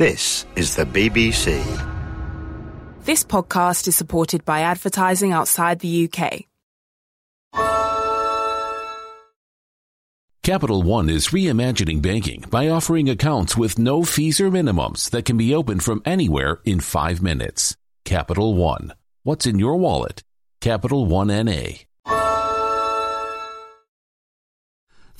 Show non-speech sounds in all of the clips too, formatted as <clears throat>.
This is the BBC. This podcast is supported by advertising outside the UK. Capital One is reimagining banking by offering accounts with no fees or minimums that can be opened from anywhere in five minutes. Capital One. What's in your wallet? Capital One NA.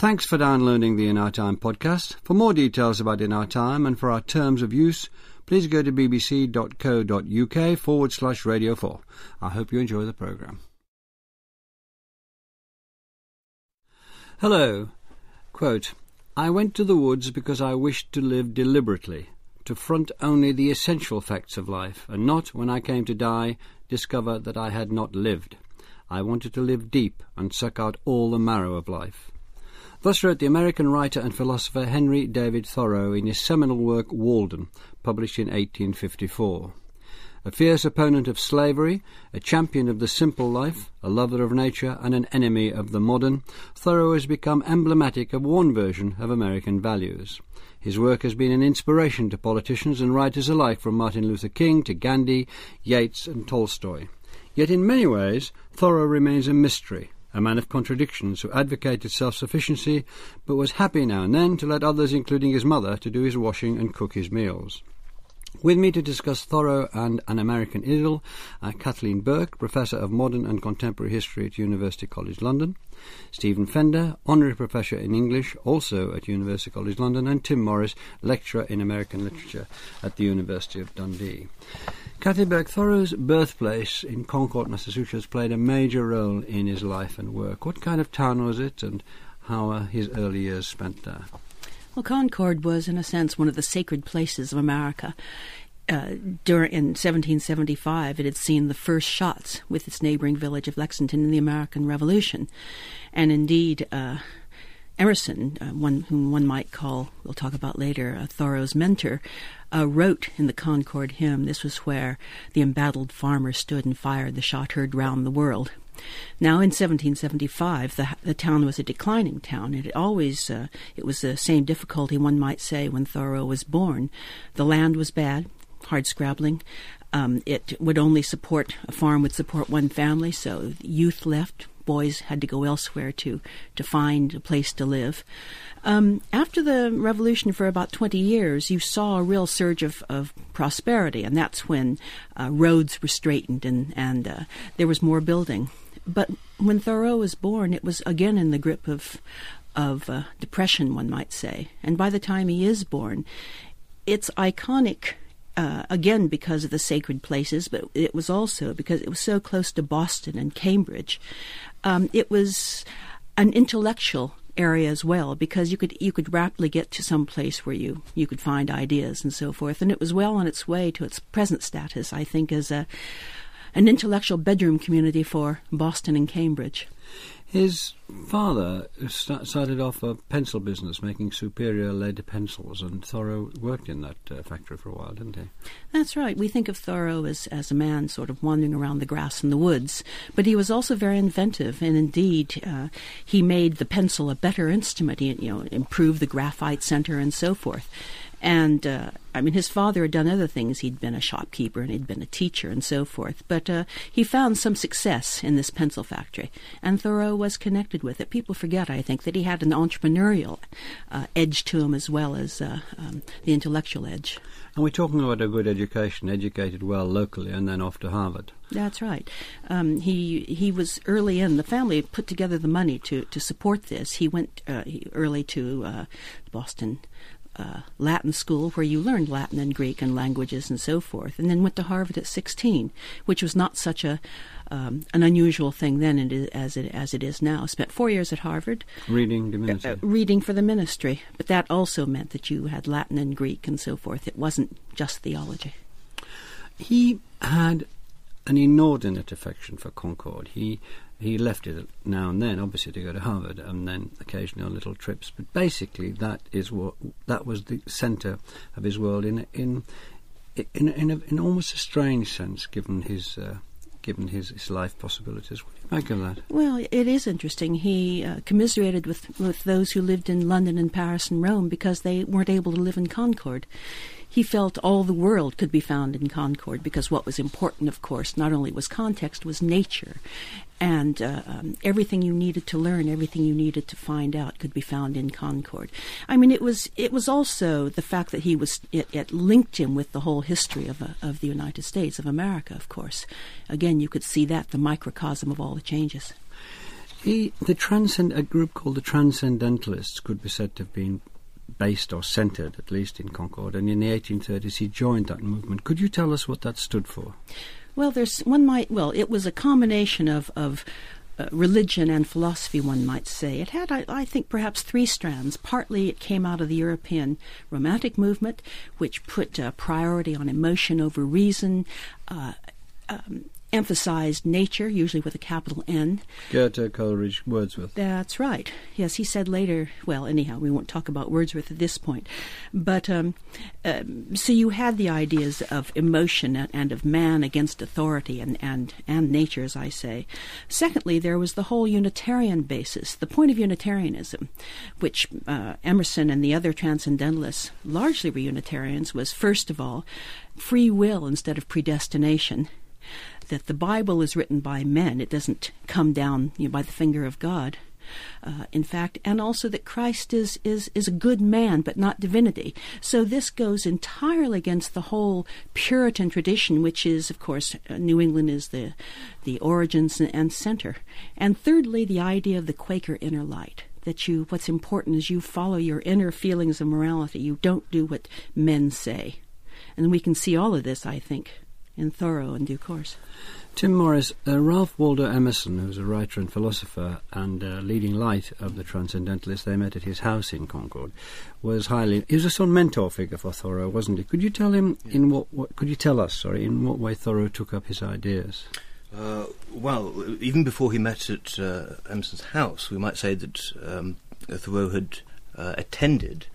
Thanks for downloading the In Our Time podcast. For more details about In Our Time and for our terms of use, please go to bbc.co.uk forward slash radio 4. I hope you enjoy the programme. Hello. Quote, I went to the woods because I wished to live deliberately, to front only the essential facts of life, and not, when I came to die, discover that I had not lived. I wanted to live deep and suck out all the marrow of life. Thus wrote the American writer and philosopher Henry David Thoreau in his seminal work Walden, published in 1854. A fierce opponent of slavery, a champion of the simple life, a lover of nature, and an enemy of the modern, Thoreau has become emblematic of one version of American values. His work has been an inspiration to politicians and writers alike from Martin Luther King to Gandhi, Yeats, and Tolstoy. Yet in many ways, Thoreau remains a mystery, a man of contradictions who advocated self-sufficiency but was happy now and then to let others, including his mother, to do his washing and cook his meals. With me to discuss Thoreau and An American Idyll are Kathleen Burk, Professor of Modern and Contemporary History at University College London, Stephen Fender, Honorary Professor in English, also at University College London, and Tim Morris, Lecturer in American Literature at the University of Dundee. Kathy Burk Thoreau's birthplace in Concord, Massachusetts, played a major role in his life and work. What kind of town was it, and how are his early years spent there? Well, Concord was, in a sense, one of the sacred places of America. Uh, during in 1775, it had seen the first shots with its neighboring village of Lexington in the American Revolution, and indeed. Uh, Emerson, uh, one whom one might call, we'll talk about later, uh, Thoreau's mentor, uh, wrote in the Concord hymn. This was where the embattled farmer stood and fired the shot heard round the world. Now, in 1775, the, the town was a declining town. It always uh, it was the same difficulty one might say when Thoreau was born. The land was bad, hard scrabbling. Um, it would only support a farm would support one family, so youth left. Boys had to go elsewhere to to find a place to live. Um, after the revolution, for about 20 years, you saw a real surge of, of prosperity, and that's when uh, roads were straightened and, and uh, there was more building. But when Thoreau was born, it was again in the grip of, of uh, depression, one might say. And by the time he is born, it's iconic uh, again because of the sacred places, but it was also because it was so close to Boston and Cambridge. Um, it was an intellectual area as well because you could you could rapidly get to some place where you you could find ideas and so forth and it was well on its way to its present status I think as a an intellectual bedroom community for Boston and Cambridge. His father started off a pencil business, making superior lead pencils, and Thoreau worked in that uh, factory for a while, didn't he? That's right. We think of Thoreau as, as a man sort of wandering around the grass in the woods, but he was also very inventive, and indeed, uh, he made the pencil a better instrument. He, you know, improved the graphite center and so forth. And uh, I mean, his father had done other things. He'd been a shopkeeper and he'd been a teacher and so forth. But uh, he found some success in this pencil factory, and Thoreau was connected with it. People forget, I think, that he had an entrepreneurial uh, edge to him as well as uh, um, the intellectual edge. And we're talking about a good education, educated well locally, and then off to Harvard. That's right. Um, he he was early in. The family put together the money to, to support this. He went uh, early to uh, Boston uh, Latin school where you learned Latin and Greek and languages and so forth, and then went to Harvard at 16, which was not such a um, an unusual thing then as it as it is now. Spent four years at Harvard, reading the ministry, uh, reading for the ministry, but that also meant that you had Latin and Greek and so forth. It wasn't just theology. He had an inordinate affection for Concord. He he left it now and then, obviously to go to Harvard, and then occasionally on little trips. But basically, that is what that was the centre of his world in in in in, a, in almost a strange sense, given his. Uh, given his, his life possibilities. What do you make of that? Well, it is interesting. He uh, commiserated with, with those who lived in London and Paris and Rome because they weren't able to live in Concord he felt all the world could be found in Concord because what was important, of course, not only was context, was nature. And uh, um, everything you needed to learn, everything you needed to find out, could be found in Concord. I mean, it was it was also the fact that he was it, it linked him with the whole history of uh, of the United States of America. Of course, again, you could see that the microcosm of all the changes. He, the transcend a group called the Transcendentalists could be said to have been based or centred, at least in Concord, and in the 1830s he joined that movement. Could you tell us what that stood for? Well, there's one might well it was a combination of of uh, religion and philosophy, one might say. It had, I, I, think, perhaps three strands. Partly it came out of the European Romantic movement, which put uh, priority on emotion over reason, uh, um, emphasized nature, usually with a capital N. Goethe, Coleridge, Wordsworth. That's right. Yes, he said later, well, anyhow, we won't talk about Wordsworth at this point. But um, um, so you had the ideas of emotion and of man against authority and, and, and nature, as I say. Secondly, there was the whole Unitarian basis, the point of Unitarianism, which uh, Emerson and the other transcendentalists largely were Unitarians, was first of all free will instead of predestination that the Bible is written by men. It doesn't come down you know, by the finger of God. Uh, in fact, and also that Christ is, is, is a good man, but not divinity. So this goes entirely against the whole Puritan tradition, which is, of course, uh, New England is the, the origins and, and center. And thirdly, the idea of the Quaker inner light. That you, what's important is you follow your inner feelings of morality. You don't do what men say. And we can see all of this, I think, in Thoreau in due course. Tim Morris, uh, Ralph Waldo Emerson, who's a writer and philosopher and uh, leading light of the Transcendentalists, they met at his house in Concord, was highly. He was a sort of mentor figure for Thoreau, wasn't he? Could you tell him yeah. in what, what? Could you tell us, sorry, in what way Thoreau took up his ideas? Uh, well, even before he met at uh, Emerson's house, we might say that um, Thoreau had uh, attended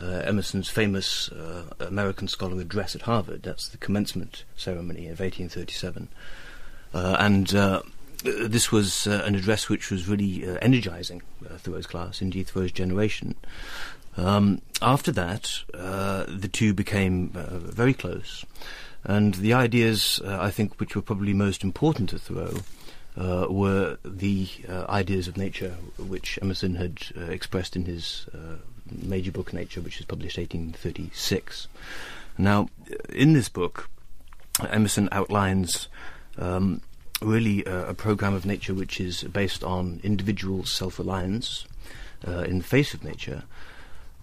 uh, Emerson's famous uh, American Scholar address at Harvard. That's the commencement ceremony of 1837. Uh, and uh, this was uh, an address which was really uh, energizing Thoreau's class, indeed Thoreau's generation. Um, after that, the two became very close. And the ideas, I think, which were probably most important to Thoreau uh, were the uh, ideas of nature which Emerson had uh, expressed in his major book Nature, which was published 1836. Now, in this book, Emerson outlines um, really a, a, program of nature which is based on individual self-reliance uh, in the face of nature,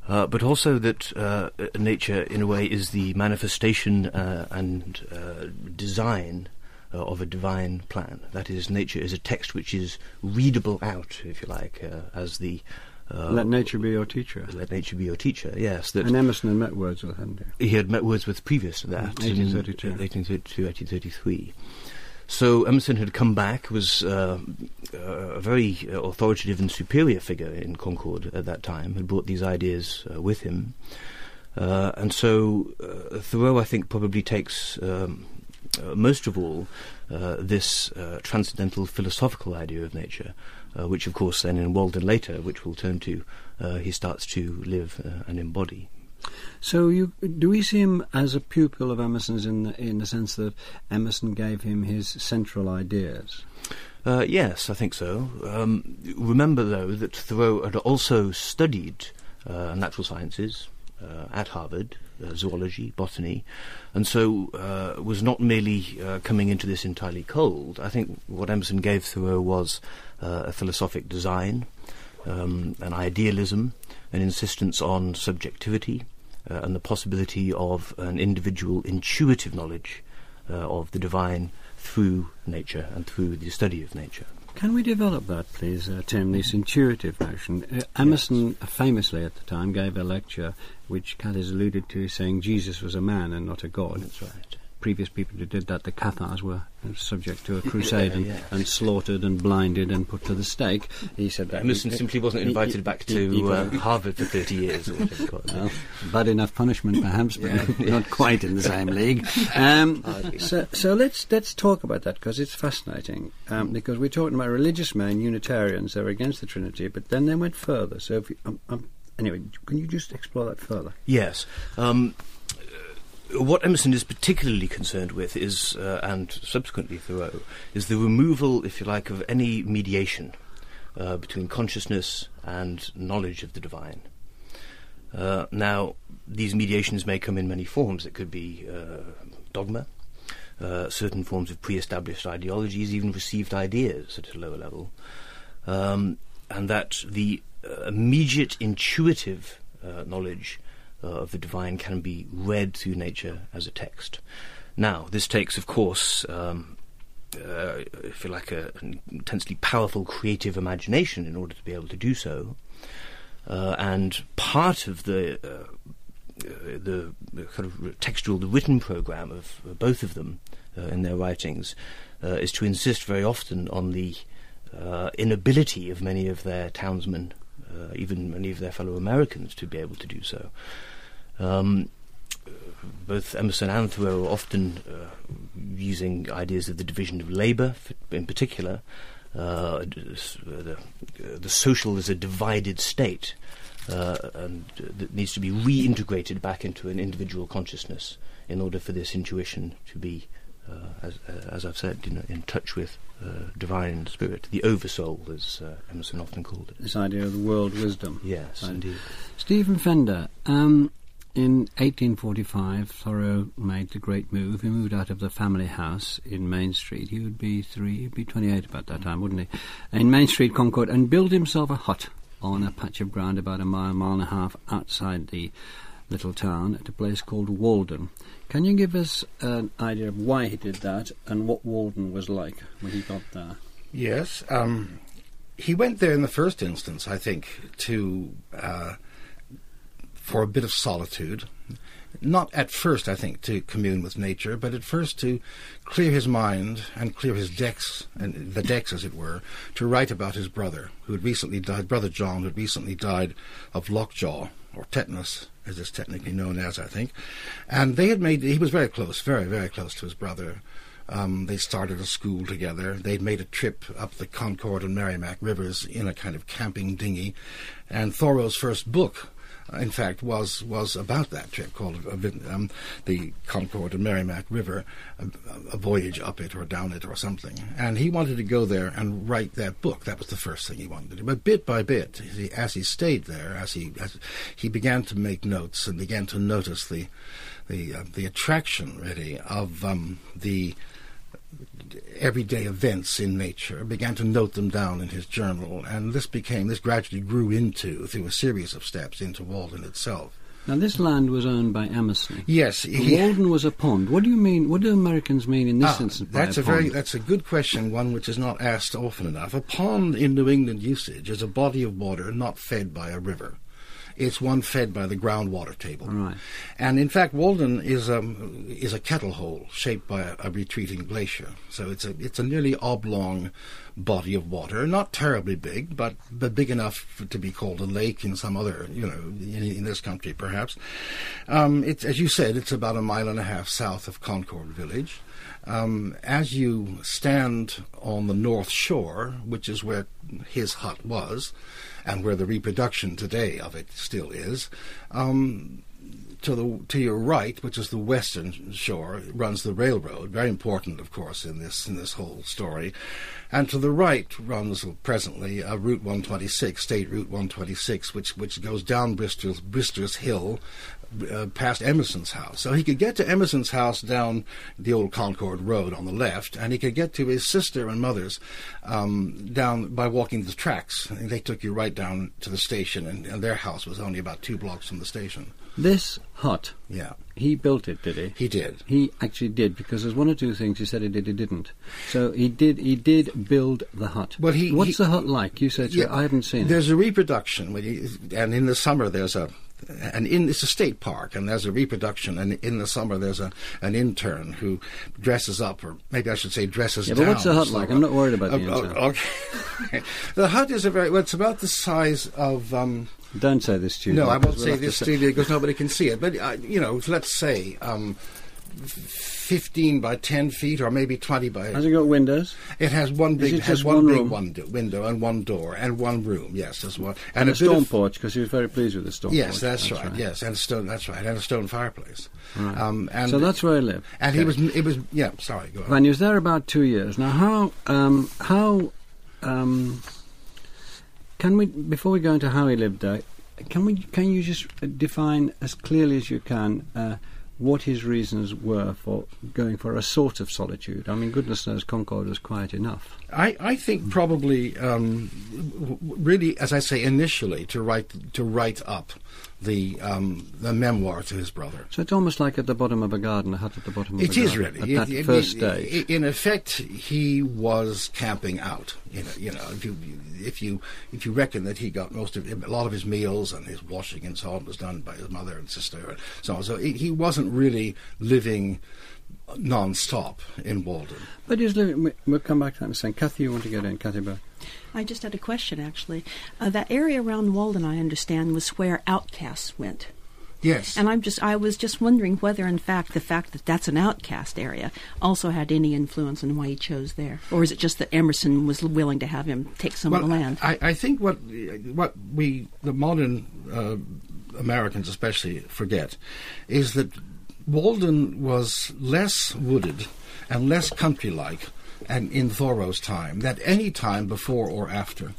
uh, but also that uh, nature, in a way, is the manifestation uh, and uh, design uh, of a divine plan. That is, nature is a text which is readable out, if you like, as the uh, let nature be your teacher. Let nature be your teacher. Yes, that and Emerson had met Wordsworth, hadn't he? He had met Wordsworth previous to that, 1832, 1832, 1833. So Emerson had come back, was uh, a very authoritative and superior figure in Concord at that time, had brought these ideas uh, with him. Uh, and so uh, Thoreau, I think, probably takes um, uh, most of all uh, this transcendental philosophical idea of nature, which, of course, then in Walden later, which we'll turn to, he starts to live and embody. So, you, do we see him as a pupil of Emerson's in the, in the sense that Emerson gave him his central ideas? Uh, yes, I think so. Um, remember, though, that Thoreau had also studied uh, natural sciences uh, at Harvard, uh, zoology, botany, and so uh, was not merely uh, coming into this entirely cold. I think what Emerson gave Thoreau was a philosophic design, um, an idealism, an insistence on subjectivity, uh, and the possibility of an individual intuitive knowledge uh, of the divine through nature and through the study of nature. Can we develop that, please, uh, Tim, this intuitive notion? Uh, Emerson yes. famously at the time gave a lecture which Cat has alluded to, saying Jesus was a man and not a god. That's right previous people who did that, the Cathars, were subject to a crusade yeah, and, and, slaughtered and blinded and put to the stake. He said that. Emerson simply wasn't invited he, back to he, uh, Harvard for 30 years. well, bad enough punishment, perhaps, but yeah, <laughs> not, yeah. quite in the same league. Um, so, so let's let's talk about that because it's fascinating. Um, because we're talking about religious men, Unitarians, they're against the Trinity, but then they went further. So, you, um, um, anyway, can you just explore that further? Yes. Um, what Emerson is particularly concerned with is, uh, and subsequently Thoreau, is the removal, if you like, of any mediation uh, between consciousness and knowledge of the divine. Uh, now, these mediations may come in many forms. It could be uh, dogma, uh, certain forms of pre-established ideologies, even received ideas at a lower level, um, and that the uh, immediate intuitive knowledge uh, of the divine can be read through nature as a text. Now, this takes, of course, um, uh, if you like, a, an intensely powerful creative imagination in order to be able to do so. Uh, and part of the uh, the, the kind of textual, the written program of both of them uh, in their writings uh, is to insist very often on the uh, inability of many of their townsmen, even many of their fellow Americans, to be able to do so. Um, both Emerson and Thoreau are often uh, using ideas of the division of labour, in particular, uh, the, the, social as a divided state, uh, and that needs to be reintegrated back into an individual consciousness in order for this intuition to be, uh, as, uh, as, I've said, you know, in touch with uh, divine spirit, the oversoul, as uh, Emerson often called it. This idea of the world wisdom. Yes, indeed. Stephen Fender. Um, in 1845, Thoreau made the great move. He moved out of the family house in Main Street. He would be three, he'd be 28 about that time, wouldn't he? In Main Street, Concord, and built himself a hut on a patch of ground about a mile, mile and a half outside the little town at a place called Walden. Can you give us an idea of why he did that and what Walden was like when he got there? Yes. Um, he went there in the first instance, I think, to uh, for a bit of solitude. Not at first, I think, to commune with nature, but at first to clear his mind and clear his decks, and the decks, as it were, to write about his brother, who had recently died, brother John, who had recently died of lockjaw, or tetanus, as it's technically known as, I think. And they had made, he was very close, very, very close to his brother. Um, they started a school together. They'd made a trip up the Concord and Merrimack rivers in a kind of camping dinghy. And Thoreau's first book in fact, was was about that trip called uh, um, the Concord and Merrimack River, a, a, voyage up it or down it or something. And he wanted to go there and write that book. That was the first thing he wanted to do. But bit by bit, as he, as he stayed there, as he as he began to make notes and began to notice the the uh, the attraction really of um, the everyday events in nature, began to note them down in his journal, and this became, this gradually grew into, through a series of steps, into Walden itself. Now, this land was owned by Emerson. Yes, he, Walden was a pond. What do you mean? What do Americans mean in this ah, instance? That's a, a very that's a good question, one which is not asked often enough. A pond in New England usage is a body of water not fed by a river. It's one fed by the groundwater table. Right. And in fact, Walden is a, um, is a kettle hole shaped by a, a retreating glacier. So it's a, it's a nearly oblong body of water, not terribly big, but, but big enough to be called a lake in some other, you know, in, in this country perhaps. Um, it's, as you said, it's about a mile and a half south of Concord Village. Um, as you stand on the north shore, which is where his hut was, and where the reproduction today of it still is. Um, to the to your right, which is the western shore, runs the railroad, very important, of course, in this in this whole story. And to the right runs presently uh, Route 126, State Route 126, which which goes down Brister's Brister's Hill uh, past Emerson's house. So he could get to Emerson's house down the old Concord Road on the left, and he could get to his sister and mother's um, down by walking the tracks. And they took you right down to the station, and, and their house was only about two blocks from the station. This hut, yeah, he built it, did he? He did. He actually did because there's one or two things he said he did, he didn't. So he did. He did build the hut. Well, he, what's he, the hut like? You said yeah, I haven't seen there's it. There's a reproduction, and in the summer there's a and in it's a state park, and there's a reproduction, and in the summer there's a an intern who dresses up, or maybe I should say dresses yeah, down. But what's the hut like? I'm not worried about uh, the intern. okay, <laughs> the hut is a very well. It's about the size of. Um, Don't say this, Judy. No, I won't say this, to you because nobody can see it. But uh, you know, let's say. Um, fifteen by ten feet, or maybe twenty by. Has it got windows? It has one big, it has one, one big one do- window and one door and one room. Yes, that's one. And, a bit storm of- porch, because he was very pleased with the storm Yes, porch. that's, right. Yes, and a stone. That's right, and a stone fireplace. Right. Um, and so that's where he lived. And he was. It was. Yeah. Sorry. Go on. And he was there about two years. Now, how um, how um, can we before we go into how he lived there? Can we can you just uh, define as clearly as you can uh, what his reasons were for going for a sort of solitude? I mean, goodness knows, Concord was quiet enough. I, I think probably um, really, as I say, initially to write to write up the um, the memoir to his brother. So it's almost like at the bottom of a garden, a hut at the bottom of It a is garden. really at that It- it- first it- stage. In effect, he was camping out. You know, you know, if you if you if you reckon that he got most of a lot of his meals and his washing and so on was done by his mother and sister and so on. So he, he wasn't really living non-stop in Walden. but he's living. we- We'll come back to that in a second. Kathy, you want to get in? Kathy Burk. I just had a question, actually. Uh, that area around Walden, I understand, was where outcasts went. Yes. And I'm just, I was just wondering whether, in fact, the fact that that's an outcast area also had any influence on why he chose there, or is it just that Emerson was willing to have him take some well, of the land? I, I think what what we the modern uh, Americans especially forget is that Walden was less wooded and less country-like. And in Thoreau's time, that any time before or after,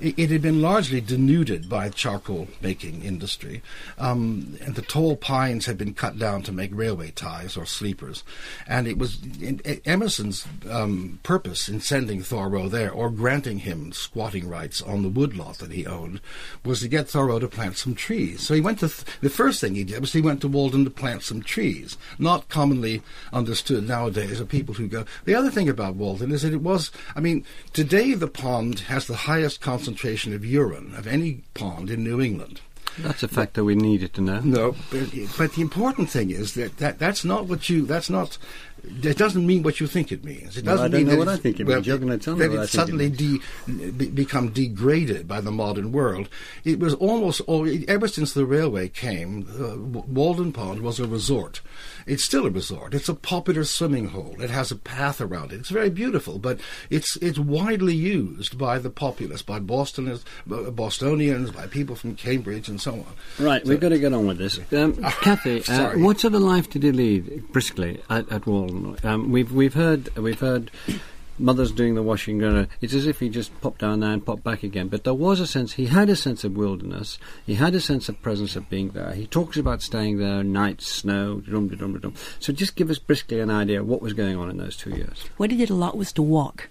it, had been largely denuded by charcoal making industry, um, and the tall pines had been cut down to make railway ties or sleepers, and it was in, Emerson's um, purpose in sending Thoreau there or granting him squatting rights on the woodlot that he owned was to get Thoreau to plant some trees. So he went to th- the first thing he did was he went to Walden to plant some trees, not commonly understood nowadays of people who go. The other thing about Walden is that it was, I mean, today the pond has the highest concentration of urine of any pond in New England. That's a fact that we needed to know. No, but, but the important thing is that, that that's not what you. That's not. That doesn't mean what you think it means. It doesn't I don't mean know that what I think it well, means. You're gonna tell me that what I it suddenly de, be, become degraded by the modern world. It was almost all, ever since the railway came. Uh, Walden Pond was a resort. It's still a resort. It's a popular swimming hole. It has a path around it. It's very beautiful, but it's it's widely used by the populace, by Bostoners, uh, Bostonians, by people from Cambridge, and so on. Right, we've got to get on with this. Um, <laughs> Kathy, uh, what sort of life did you lead briskly at, at Walden? Um, we've we've heard we've heard mothers doing the washing. It's as if he just popped down there and popped back again. But there was a sense he had a sense of wilderness. He had a sense of presence of being there. He talks about staying there, night, snow. So just give us briskly an idea of what was going on in those two years. What he did a lot was to walk.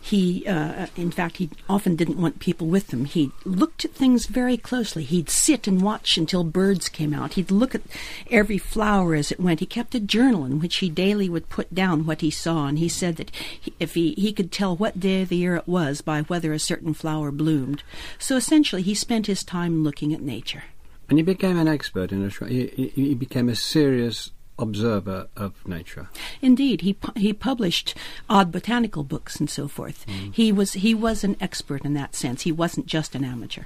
He, uh, in fact, he often didn't want people with him. He looked at things very closely. He'd sit and watch until birds came out. He'd look at every flower as it went. He kept a journal in which he daily would put down what he saw, and he said that he, if he, he could tell what day of the year it was by whether a certain flower bloomed. So essentially, he spent his time looking at nature. And he became an expert in a. He, he, he became a serious observer of nature. Indeed, he pu- he published odd botanical books and so forth. He was he was an expert in that sense. He wasn't just an amateur.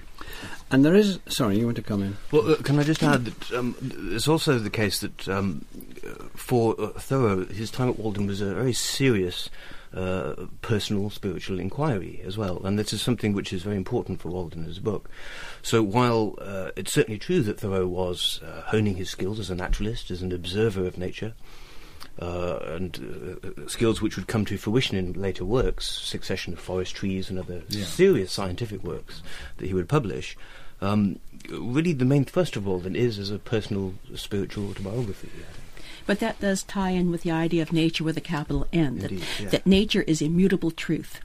And there is. Sorry, you want to come in? Well, uh, can I just add that um, it's also the case that um, uh, for uh, Thoreau, his time at Walden was a very serious uh, personal spiritual inquiry as well, and this is something which is very important for Walden as a book. So while uh, it's certainly true that Thoreau was uh, honing his skills as a naturalist, as an observer of nature, uh, and uh, skills which would come to fruition in later works, succession of forest trees and other serious scientific works that he would publish. Um, really, the main thrust of Walden is as a personal spiritual autobiography. But that does tie in with the idea of nature with a capital N. That, Indeed, yeah. that nature is immutable truth.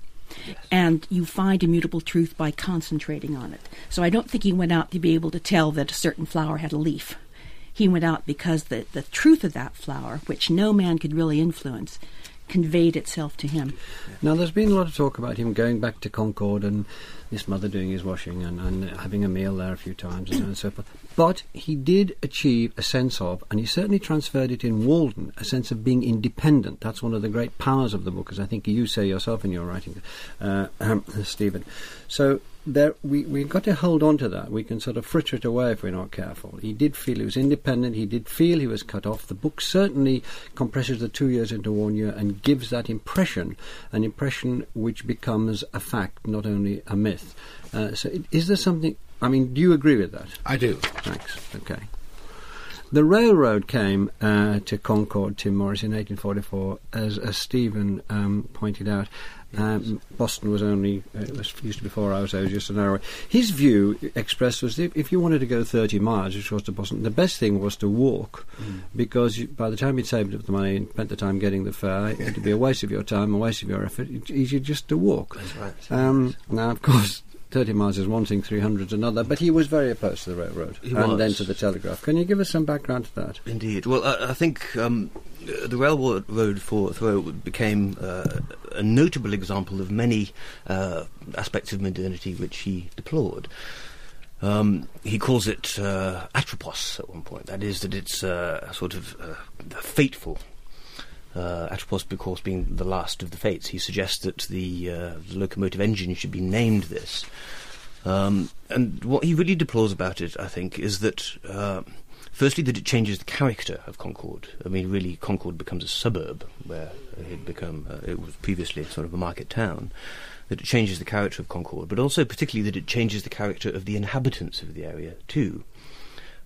And you find immutable truth by concentrating on it. So I don't think he went out to be able to tell that a certain flower had a leaf. He went out because the, the truth of that flower, which no man could really influence, conveyed itself to him. Now, there's been a lot of talk about him going back to Concord and his mother doing his washing and, and having a meal there a few times and so on and so forth. But he did achieve a sense of, and he certainly transferred it in Walden, a sense of being independent. That's one of the great powers of the book, as I think you say yourself in your writing, uh, um, <coughs> Stephen. So there, we, we've got to hold on to that. We can sort of fritter it away if we're not careful. He did feel he was independent. He did feel he was cut off. The book certainly compresses the two years into one year and gives that impression, an impression which becomes a fact, not only a myth. Uh, so, it, is there something? I mean, do you agree with that? I do. Thanks. Okay. The railroad came uh, to Concord, Tim Morris, in 1844, as, as Stephen um, pointed out. Um, Boston was only uh, it was used to be four hours. I was just an hour. His view expressed was if, if you wanted to go thirty miles, which was to Boston, the best thing was to walk, mm. because you, by the time you'd saved up the money and spent the time getting the fare, it'd be a waste of your time, a waste of your effort. It's easier just to walk. That's right. Um, now, of course, 30 miles is one thing, 300 is another, but he was very opposed to the railroad He and was. then to the telegraph. Can you give us some background to that? Indeed. Well, I, I think um, the railroad for Thoreau became uh, a notable example of many uh, aspects of modernity which he deplored. Um, he calls it uh, atropos at one point. That is, that it's uh, sort of uh, fateful. Uh, atropos, of course, being the last of the fates. He suggests that the, uh, the locomotive engine should be named this. Um, and what he really deplores about it, I think, is that uh, firstly that it changes the character of Concord. I mean, really, Concord becomes a suburb where it had become uh, it was previously sort of a market town. That it changes the character of Concord, but also particularly that it changes the character of the inhabitants of the area too.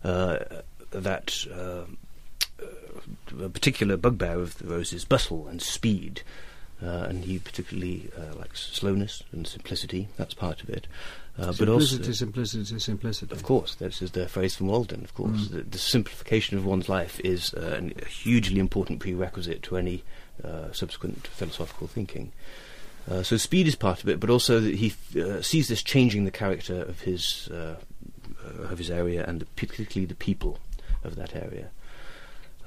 Uh, that uh, a particular bugbear of Thoreau's is bustle and speed. Uh, and he particularly uh, likes slowness and simplicity. That's part of it. Uh, but also, simplicity, simplicity. of course, this is the phrase from Walden. Of course, Mm. the, the simplification of one's life is uh, an, a hugely important prerequisite to any uh, subsequent philosophical thinking. Uh, so speed is part of it, but also he uh, sees this changing the character of his uh, of his area and the, particularly the people of that area.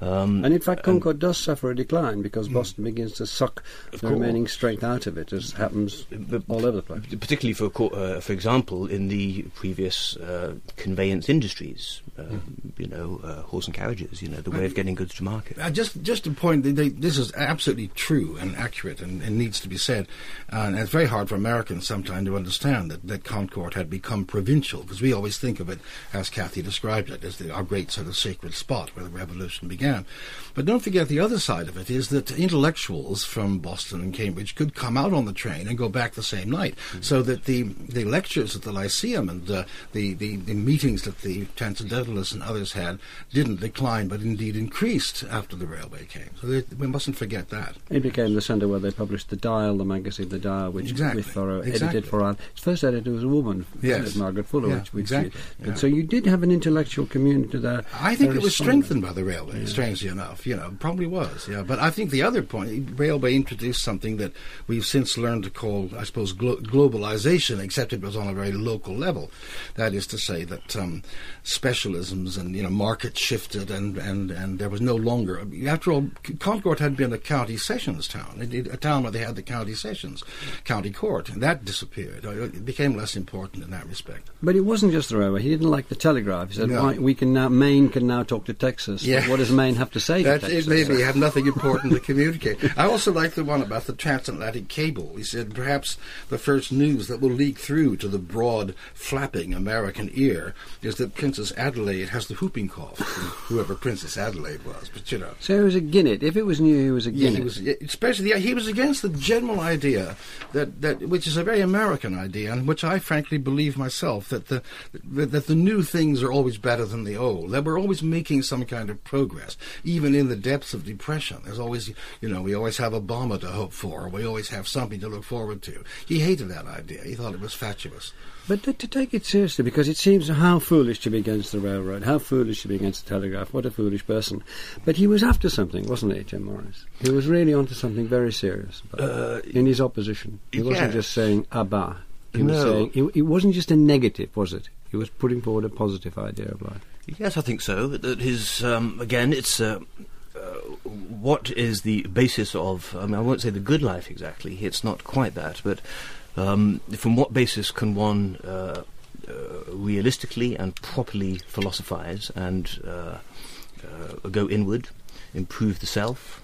Um, And in fact, Concord does suffer a decline because Boston begins to suck the course. remaining strength out of it, as happens But- all over the place. particularly for uh, for example in the previous uh, conveyance industries, uh, Mm-hmm. you know, uh, horse and carriages, you know, the way of getting goods to market. Uh, just, just to point, they, they, this is absolutely true and accurate and, and needs to be said. Uh, and it's very hard for Americans sometimes to understand that, that Concord had become provincial because we always think of it, as Kathy described it, as the, our great sort of sacred spot where the revolution began. But don't forget the other side of it is that intellectuals from Boston and Cambridge could come out on the train and go back the same night. So that the, the lectures at the Lyceum and uh, the, the, the meetings that the Transcendentalists and others had didn't decline, but indeed increased after the railway came. So they, we mustn't forget that. It became the centre where they published The Dial, the magazine The Dial, which Exactly, Thoreau exactly. edited for Ireland. Its first editor was a woman, Yes. Margaret Fuller, Yeah, which, which exactly, and yeah. so you did have an intellectual community there. I think it was strongly. strengthened by the railway, strangely enough. You know, probably was, yeah. But I think the other point, railway introduced something that we've since learned to call, I suppose, glo- globalization, except it was on a very local level. That is to say that um, specialisms and, you know, markets shifted and, and, and there was no longer, after all, Concord had been a county sessions town, it, it- a town where they had the county sessions, county court, and that disappeared. Uh, It became less important in that respect. But it wasn't just the railway. He didn't like the telegraph. He said, No. "We can now Maine can now talk to Texas. Yeah. What does Maine have to say That it Texas?" maybe have nothing important to <laughs> communicate. I also like the one about the transatlantic cable. He said perhaps the first news that will leak through to the broad, flapping American ear is that Princess Adelaide has the whooping cough. whoever Princess Adelaide was, but you know. So he was a Guinness. If it was new, he was a Yeah, he was yeah, especially yeah, he was against the general idea that, that which is a very American idea, and which I frankly believe myself that the that, that the new things are always better than the old. That we're always making some kind of progress, even in the depths of depression. There's always you know we always have Obama to hope for. We always have something to look forward to. He hated that idea. He thought it was fatuous. But to, to take it seriously, because it seems how foolish to be against the railroad, how foolish to be against the telegraph, what a foolish person. But he was after something, wasn't he, Tim Morris? He was really onto something very serious about Uh, in his opposition. He wasn't just saying "abba." He was No. saying it, it wasn't just a negative, was it? He was putting forward a positive idea of life. Yes, I think so. That his um, again, it's uh, uh, what is the basis of? I mean, I won't say the good life exactly. It's not quite that, but um, from what basis can one uh, uh, realistically and properly philosophize and uh, uh, go inward, improve the self.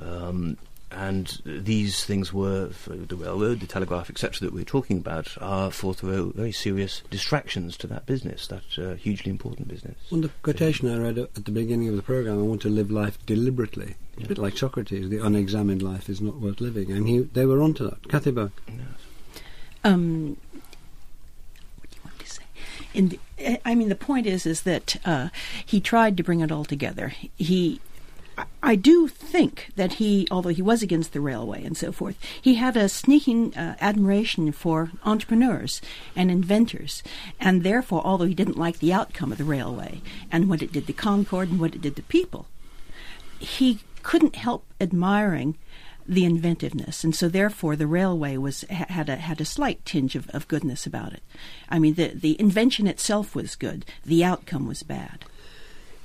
Um, and these things were for the railroad, the telegraph, etc., that we're talking about, are for Thoreau very serious distractions to that business, that uh, hugely important business. Well, the quotation I read at the beginning of the program, I want to live life deliberately. It's a bit like Socrates, the unexamined life is not worth living. And he, they were onto that. Kathy Burk. Um, what do you want to say? In the, I mean, the point is, is that uh, he tried to bring it all together. He I do think that he, although he was against the railway and so forth, he had a sneaking uh, admiration for entrepreneurs and inventors. And therefore, although he didn't like the outcome of the railway and what it did to Concord and what it did to people, he couldn't help admiring the inventiveness, and so therefore the railway was had a had a slight tinge of, of goodness about it. I mean, the the invention itself was good; the outcome was bad.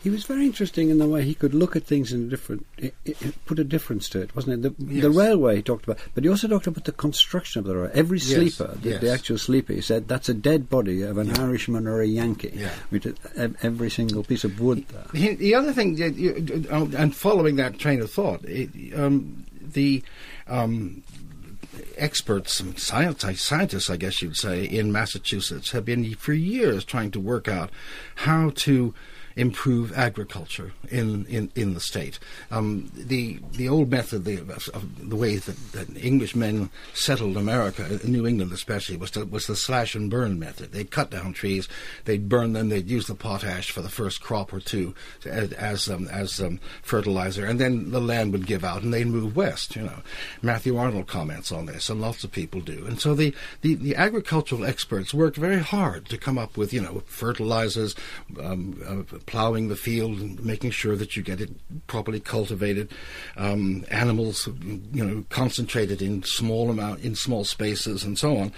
He was very interesting in the way he could look at things in a different, it, it put a difference to it, wasn't it? The, Yes. the railway he talked about, but he also talked about the construction of the railway. Every sleeper, the, the yes. actual sleeper, he said that's a dead body of an Irishman or a Yankee. Yeah. Which is every single piece of wood there. The, the other thing, uh, and following that train of thought, it, um, the um, experts, scientists, I guess you'd say, in Massachusetts have been for years trying to work out how to improve agriculture in, in, in the state. Um, the the old method, the, of the way that, that Englishmen settled America, New England especially, was to, was the slash and burn method. They'd cut down trees, they'd burn them, they'd use the potash for the first crop or two as as, um, as um, fertilizer, and then the land would give out, and they'd move west. You know, Matthew Arnold comments on this, and lots of people do. And so the, the, the agricultural experts worked very hard to come up with you know fertilizers, um, uh, plowing the field, and making sure that you get it properly cultivated, um, animals you know concentrated in small amount in small spaces, and so on.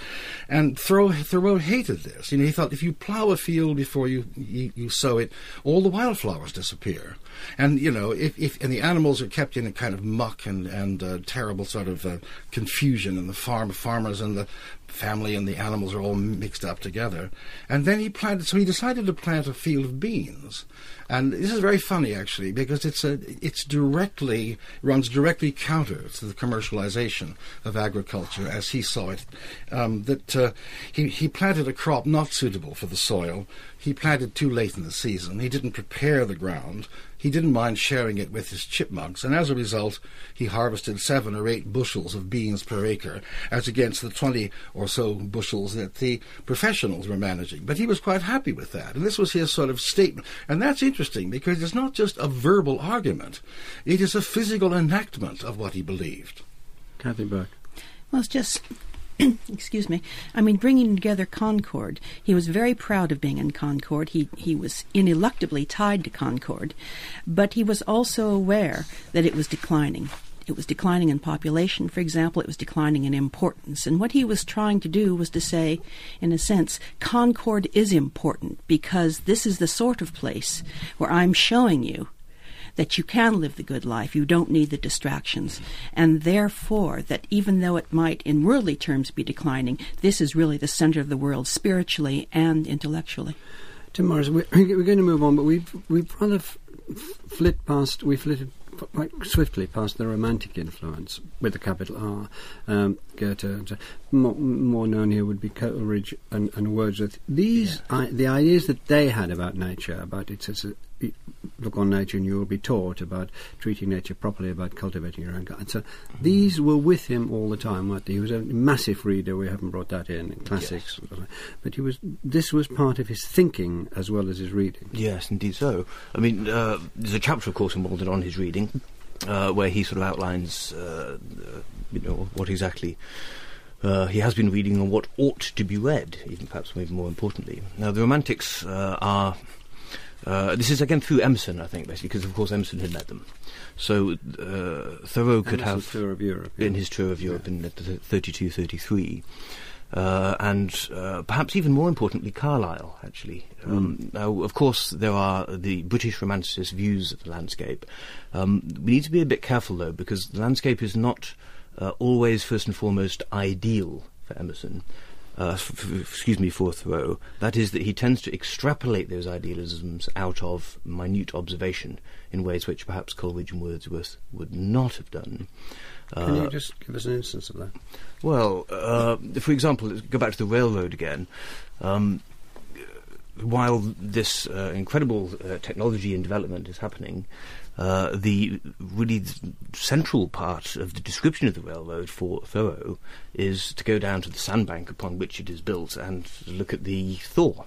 And Thoreau, Thoreau hated this. You know, he thought if you plow a field before you, you, you sow it, all the wildflowers disappear. And you know, if, if and the animals are kept in a kind of muck and and uh, terrible sort of uh, confusion, and the farm farmers and the family and the animals are all mixed up together. And then he planted. So he decided to plant a field of beans. And this is very funny, actually, because it's a it's directly runs directly counter to the commercialization of agriculture as he saw it. Um, that uh, he he planted a crop not suitable for the soil. He planted too late in the season. He didn't prepare the ground. He didn't mind sharing it with his chipmunks, and as a result, he harvested seven or eight bushels of beans per acre, as against the twenty or so bushels that the professionals were managing. But he was quite happy with that, and this was his sort of statement. And that's interesting because it's not just a verbal argument; it is a physical enactment of what he believed. Kathy Burk. Well, it's just, <clears throat> excuse me. I mean, bringing together Concord. He was very proud of being in Concord. He he was ineluctably tied to Concord, but he was also aware that it was declining. It was declining in population, for example. It was declining in importance. And what he was trying to do was to say, in a sense, Concord is important because this is the sort of place where I'm showing you that you can live the good life, you don't need the distractions, and therefore that even though it might in worldly terms be declining, this is really the center of the world spiritually and intellectually. Tim Morris, we're, going to move on, but we've we've rather f- flit past, we flitted quite swiftly past the romantic influence with the capital R. Um, Goethe, and, uh, more, more known here would be Coleridge and, and Wordsworth. These, I, the ideas that they had about nature, about its, look on nature and you will be taught about treating nature properly, about cultivating your own garden. So these were with him all the time, weren't they? He was a massive reader. We haven't brought that in, in classics, but he was. This was part of his thinking as well as his reading. Yes, indeed so. I mean, uh, there's a chapter, of course, in Walden on his reading, uh, where he sort of outlines, uh, uh, you know, what exactly uh, he has been reading and what ought to be read, even perhaps maybe more importantly. Now, the Romantics uh, are. Uh, this is again through Emerson, I think, basically, because of course Emerson had met them. So uh, Thoreau could have tour of Europe in his tour of Europe in 32, 33. Uh, and uh, perhaps even more importantly, Carlyle, actually. Um, Now, of course, there are the British romanticist views of the landscape. Um, we need to be a bit careful, though, because the landscape is not uh, always, first and foremost, ideal for Emerson. Uh, f- excuse me, for Thoreau. That is that he tends to extrapolate those idealisms out of minute observation in ways which perhaps Coleridge and Wordsworth would not have done. Can Uh, you just give us an instance of that? well, uh, for example, let's go back to the railroad again. Um, while this uh, incredible uh, technology and development is happening, uh, the really central part of the description of the railroad for Thoreau is to go down to the sandbank upon which it is built and look at the thaw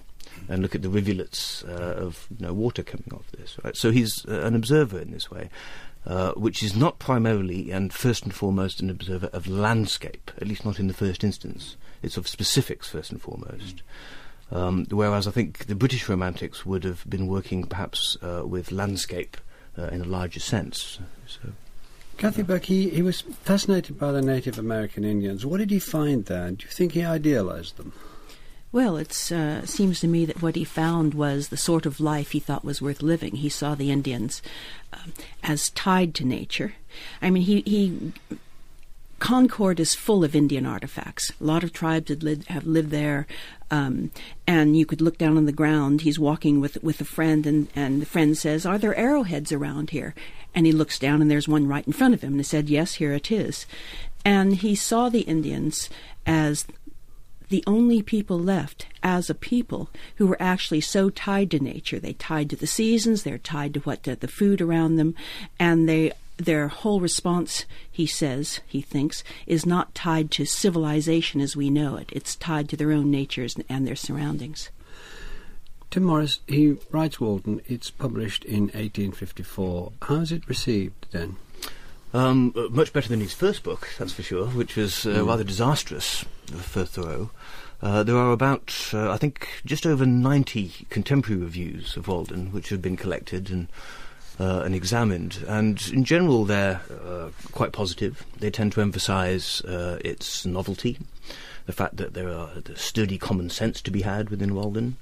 and look at the rivulets uh, of you know, water coming off this. Right? So he's uh, an observer in this way. Uh, which is not primarily and first and foremost an observer of landscape, at least not in the first instance. It's of specifics first and foremost. Um, whereas I think the British Romantics would have been working perhaps uh, with landscape uh, in a larger sense. So, Kathy Burk, he, he was fascinated by the Native American Indians. What did he find there? Do you think he idealized them? Well, it uh, seems to me that what he found was the sort of life he thought was worth living. He saw the Indians um, as tied to nature. I mean, he, he Concord is full of Indian artifacts. A lot of tribes had lived, have lived there, um, and you could look down on the ground. He's walking with with a friend, and and the friend says, "Are there arrowheads around here?" And he looks down, and there's one right in front of him, and he said, "Yes, here it is." And he saw the Indians as the only people left as a people who were actually so tied to nature. They tied to the seasons, they're tied to what the, the food around them, and they their whole response, he says, he thinks, is not tied to civilization as we know it. It's tied to their own natures and their surroundings. Tim Morris, he writes Walden. It's published in 1854. How is it received then? um, uh, much better than his first book, that's for sure, which was uh, rather disastrous for Thoreau. Uh, there are about, uh, I think, just over 90 contemporary reviews of Walden, which have been collected and uh, and examined. And in general, they're uh, quite positive. They tend to emphasise uh, its novelty, the fact that there are sturdy common sense to be had within Walden.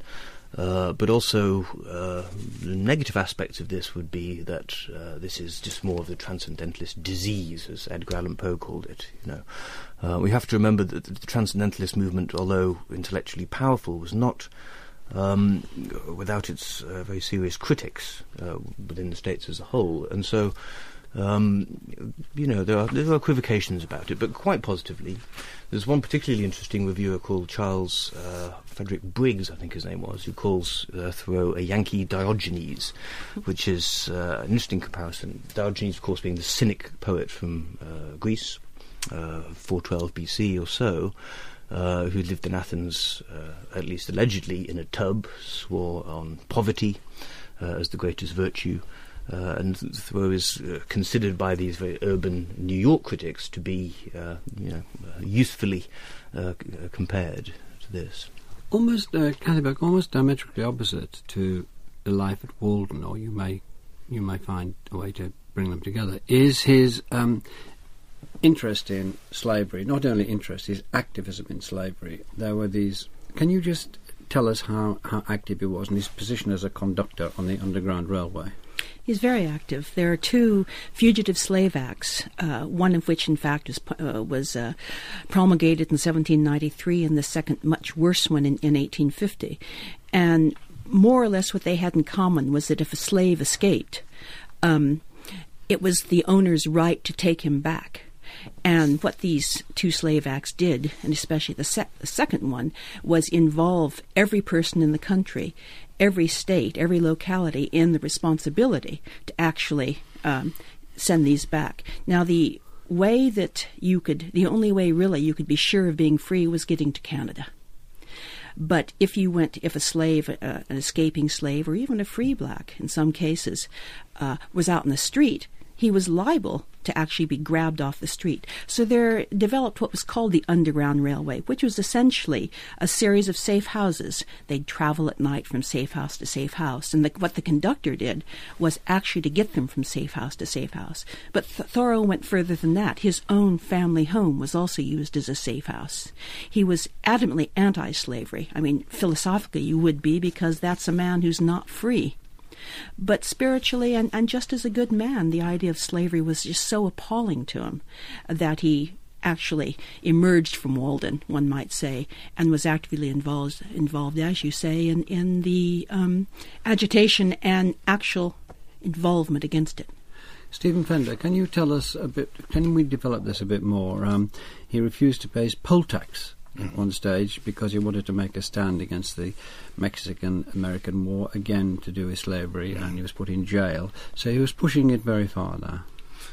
Uh, but also, uh, the negative aspects of this would be that uh, this is just more of the transcendentalist disease, as Edgar Allan Poe called it. You know, we have to remember that the transcendentalist movement, although intellectually powerful, was not um, without its uh, very serious critics uh, within the states as a whole, and so. Um, you know, there are are equivocations about it, but quite positively. There's one particularly interesting reviewer called Charles uh, Frederick Briggs, I think his name was, who calls Thoreau a Yankee Diogenes, which is uh, an interesting comparison. Diogenes, of course, being the cynic poet from uh, Greece, uh, 412 BC or so, uh, who lived in Athens, uh, at least allegedly, in a tub, swore on poverty uh, as the greatest virtue. Uh, and Thoreau is considered by these very urban New York critics to be, you know, usefully compared to this. Almost, uh, almost diametrically opposite to the life at Walden, or you may you may find a way to bring them together, is his um, interest in slavery. Not only interest, his activism in slavery. There were these. Can you just tell us how, how active he was and his position as a conductor on the Underground Railway? He's very active. There are two fugitive slave acts, uh, one of which, in fact, was, uh, was uh, promulgated in 1793, and the second, much worse one, in, in 1850. And more or less what they had in common was that if a slave escaped, um, it was the owner's right to take him back. And what these two slave acts did, and especially the, sec- the second one, was involve every person in the country, every state, every locality in the responsibility to actually um, send these back. Now, the way that you could, the only way really you could be sure of being free was getting to Canada. But if you went, if a slave, uh, an escaping slave, or even a free black in some cases, uh, was out in the street, he was liable to actually be grabbed off the street. So there developed what was called the Underground Railway, which was essentially a series of safe houses. They'd travel at night from safe house to safe house, and the, what the conductor did was actually to get them from safe house to safe house. But Th- Thoreau went further than that. His own family home was also used as a safe house. He was adamantly anti-slavery. I mean, philosophically, you would be because that's a man who's not free. But spiritually and, and just as a good man, the idea of slavery was just so appalling to him that he actually emerged from Walden, one might say, and was actively involved, involved as you say, in, in the um, agitation and actual involvement against it. Stephen Fender, can you tell us a bit? Can we develop this a bit more? Um, he refused to pay his poll tax at one stage because he wanted to make a stand against the Mexican American War, again to do with slavery, and he was put in jail. So he was pushing it very far there.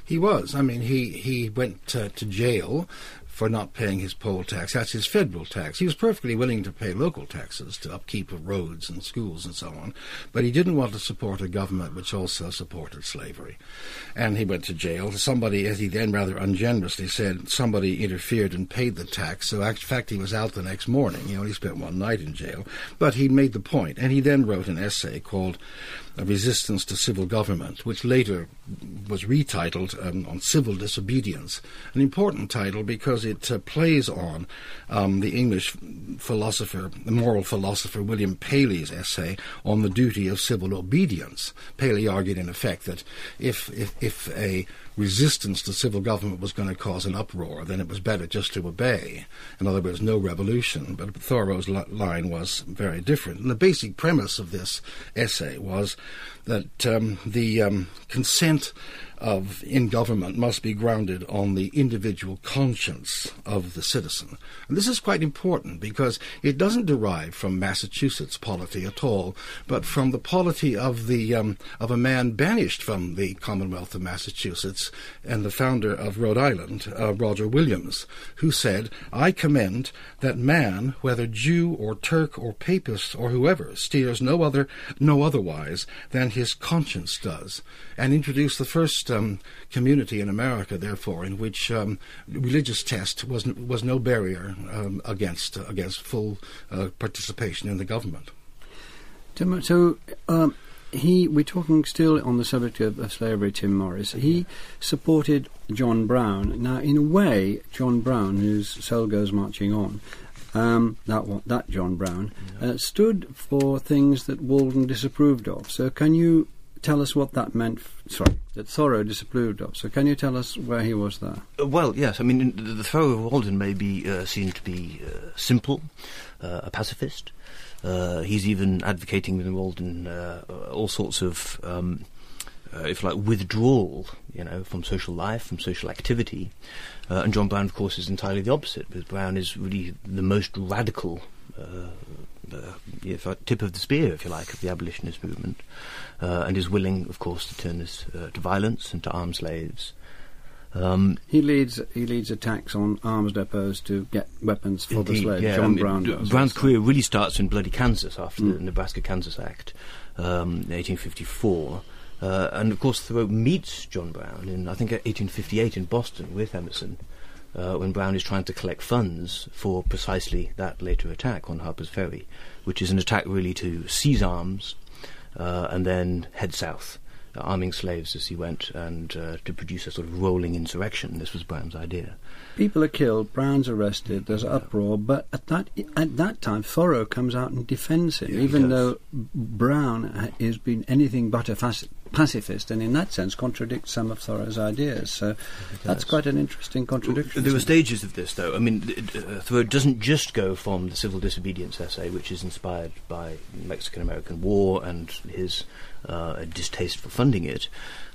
He was. I mean, he, he went uh, to jail for not paying his poll tax. That's his federal tax. He was perfectly willing to pay local taxes to upkeep of roads and schools and so on, but he didn't want to support a government which also supported slavery. And he went to jail. Somebody, as he then rather ungenerously said, somebody interfered and paid the tax. So, in fact, he was out the next morning. He only spent one night in jail. But he made the point, and he then wrote an essay called resistance to civil government, which later was retitled um, on civil disobedience. An important title because it uh, plays on um, the English philosopher, the moral philosopher William Paley's essay on the duty of civil obedience. Paley argued, in effect, that if if, if a resistance to civil government was going to cause an uproar, then it was better just to obey. In other words, no revolution. But Thoreau's line was very different. And the basic premise of this essay was that um, the um, consent of in government must be grounded on the individual conscience of the citizen. And this is quite important because it doesn't derive from Massachusetts polity at all, but from the polity of the um, of a man banished from the Commonwealth of Massachusetts and the founder of Rhode Island, uh, Roger Williams, who said, "I commend that man, whether Jew or Turk or Papist or whoever, steers no other no otherwise than his conscience does," and introduced the first um, community in America, therefore, in which um, religious test was was no barrier um, against against full uh, participation in the government. So. Um, he, we're talking still on the subject of, of, slavery, Tim Morris. He supported John Brown. Now, in a way, John Brown, whose soul goes marching on, um, that one, that John Brown, uh, stood for things that Walden disapproved of. So, can you tell us what that meant? F- sorry, that Thoreau disapproved of. So, can you tell us where he was there? Uh, well, yes. I mean, the, the Thoreau of Walden may be uh, seen to be uh, simple, uh, a pacifist. Uh, he's even advocating within Walden uh, all sorts of, um, if like, withdrawal, you know, from social life, from social activity. and John Brown, of course, is entirely the opposite. Because Brown is really the most radical uh, tip of the spear, if you like, of the abolitionist movement, uh, and is willing, of course, to turn this uh, to violence and to arm slaves. Um, he leads he leads attacks on arms depots to get weapons for indeed, the slaves. Yeah, John I mean, Brown does. Brown's career really starts in bloody Kansas after mm. the Nebraska-Kansas Act, um, 1854. Uh, and of course, Thoreau meets John Brown in I think 1858 in Boston with Emerson, uh, when Brown is trying to collect funds for precisely that later attack on Harper's Ferry, which is an attack really to seize arms uh, and then head south, arming slaves as he went, and uh, to produce a sort of rolling insurrection. This was Brown's idea. People are killed. Brown's arrested. There's yeah. uproar, but at that at that time, Thoreau comes out and defends him, yeah, even though Brown has been anything but a pacifist, and in that sense contradicts some of Thoreau's ideas. So that's quite an interesting contradiction. There were stages of this, though. I mean, uh, Thoreau doesn't just go from the civil disobedience essay, which is inspired by Mexican-American War and his uh, distaste for funding it.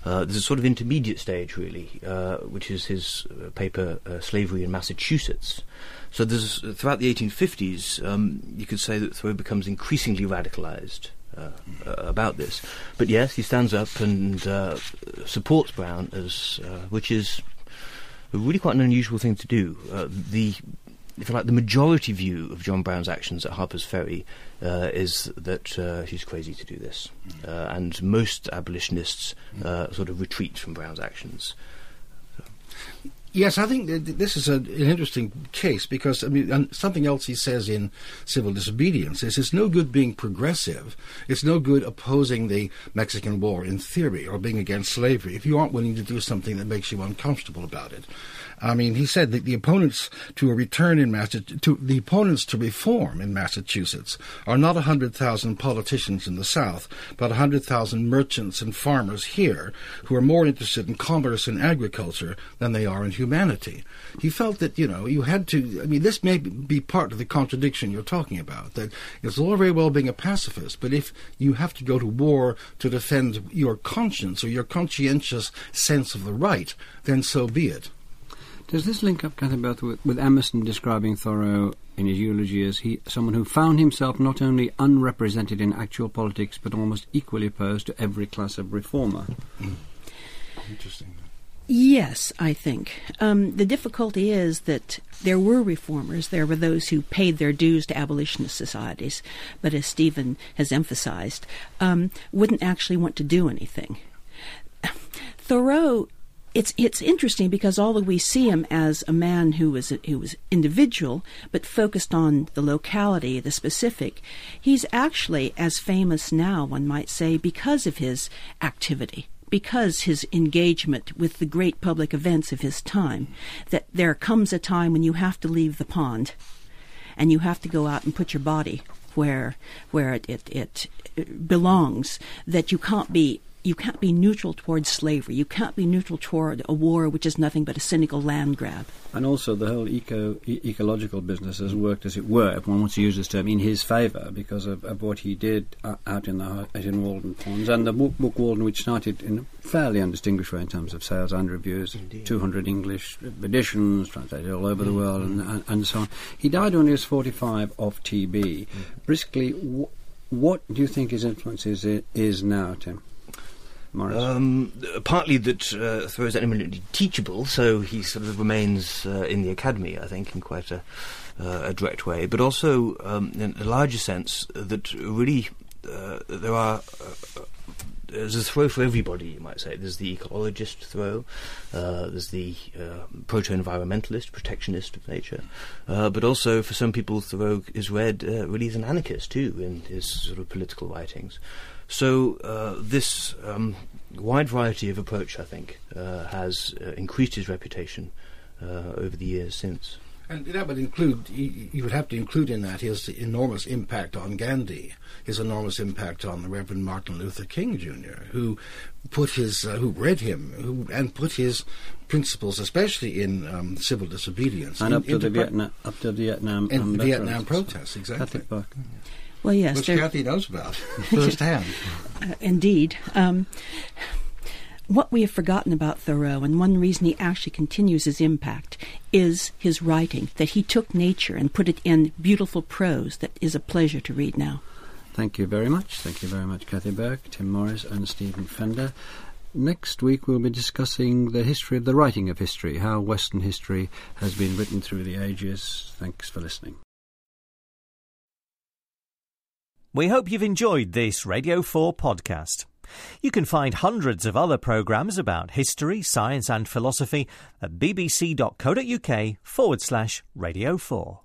Uh, there's a sort of intermediate stage, really, uh, which is his uh, paper uh, "Slavery in Massachusetts." So there's throughout the 1850s, um, you could say that Thoreau becomes increasingly radicalized uh, uh, about this. But yes, he stands up and supports Brown, as which is really quite an unusual thing to do. the if you like, the majority view of John Brown's actions at Harper's Ferry uh, is that uh, he's crazy to do this, uh, and most abolitionists sort of retreat from Brown's actions. Yes, I think this is a, an interesting case because I mean something else he says in civil disobedience is it's no good being progressive. It's no good opposing the Mexican War in theory or being against slavery if you aren't willing to do something that makes you uncomfortable about it. I mean, he said that the opponents to a return in Massachusetts, to the opponents to reform in Massachusetts are not a hundred thousand politicians in the South, but a hundred thousand merchants and farmers here who are more interested in commerce and agriculture than they are in humanity. He felt that, you know, you had to, I mean, this may be part of the contradiction you're talking about, that it's all very well being a pacifist, but if you have to go to war to defend your conscience or your conscientious sense of the right, then so be it. Does this link up, Cuthbert, with, with Emerson describing Thoreau in his eulogy as he, someone who found himself not only unrepresented in actual politics, but almost equally opposed to every class of reformer? Mm. Interesting. Yes, I think. Um, the difficulty is that there were reformers. There were those who paid their dues to abolitionist societies, but as Stephen has emphasized, um, wouldn't actually want to do anything. <laughs> Thoreau it's it's interesting because although we see him as a man who was who was individual but focused on the locality, the specific, he's actually as famous now, one might say, because of his activity. Because his engagement with the great public events of his time, that there comes a time when you have to leave the pond, and you have to go out and put your body where where it, it, it belongs. That you can't be you can't be neutral towards slavery. You can't be neutral toward a war which is nothing but a cynical land grab. And also, the whole eco e- ecological business has worked, as it were, if one wants to use this term, in his favour because of, of what he did uh, out in the out in Walden Ponds and the book, book, Walden, which started in a fairly undistinguished way in terms of sales and reviews. Indeed. 200 English editions translated all over mm. the world, and, and, and, so on. He died when he was 45 of TB. Mm. Briskly, wh- what do you think his influence is, is now, Tim? Um, partly that uh, Thoreau is eminently teachable, so he sort of remains uh, in the academy, I think, in quite a, uh, a direct way, but also um, in a larger sense that really uh, there are. Uh, there's a Thoreau for everybody, you might say. There's the ecologist Thoreau, uh, there's the proto-environmentalist, protectionist of nature, but also for some people Thoreau is read really as an anarchist too in his sort of political writings. So uh, this um, wide variety of approach, I think, uh, has uh, increased his reputation uh, over the years since. And that would include, you would have to include in that his enormous impact on Gandhi, his enormous impact on the Reverend Martin Luther King Jr., who put his, uh, who read him, who, and put his principles, especially in um, civil disobedience, and in, up to the Vietnam, up to the Vietnam, and Vietnam protests, exactly. Well, yes. Which Kathy knows about firsthand. <laughs> uh, indeed. Um, what we have forgotten about Thoreau, and one reason he actually continues his impact, is his writing, that he took nature and put it in beautiful prose that is a pleasure to read now. Thank you very much. Thank you very much, Kathy Burk, Tim Morris, and Stephen Fender. Next week we'll be discussing the history of the writing of history, how Western history has been written through the ages. Thanks for listening. We hope you've enjoyed this Radio 4 podcast. You can find hundreds of other programmes about history, science, and philosophy at bbc.co.uk forward slash Radio 4.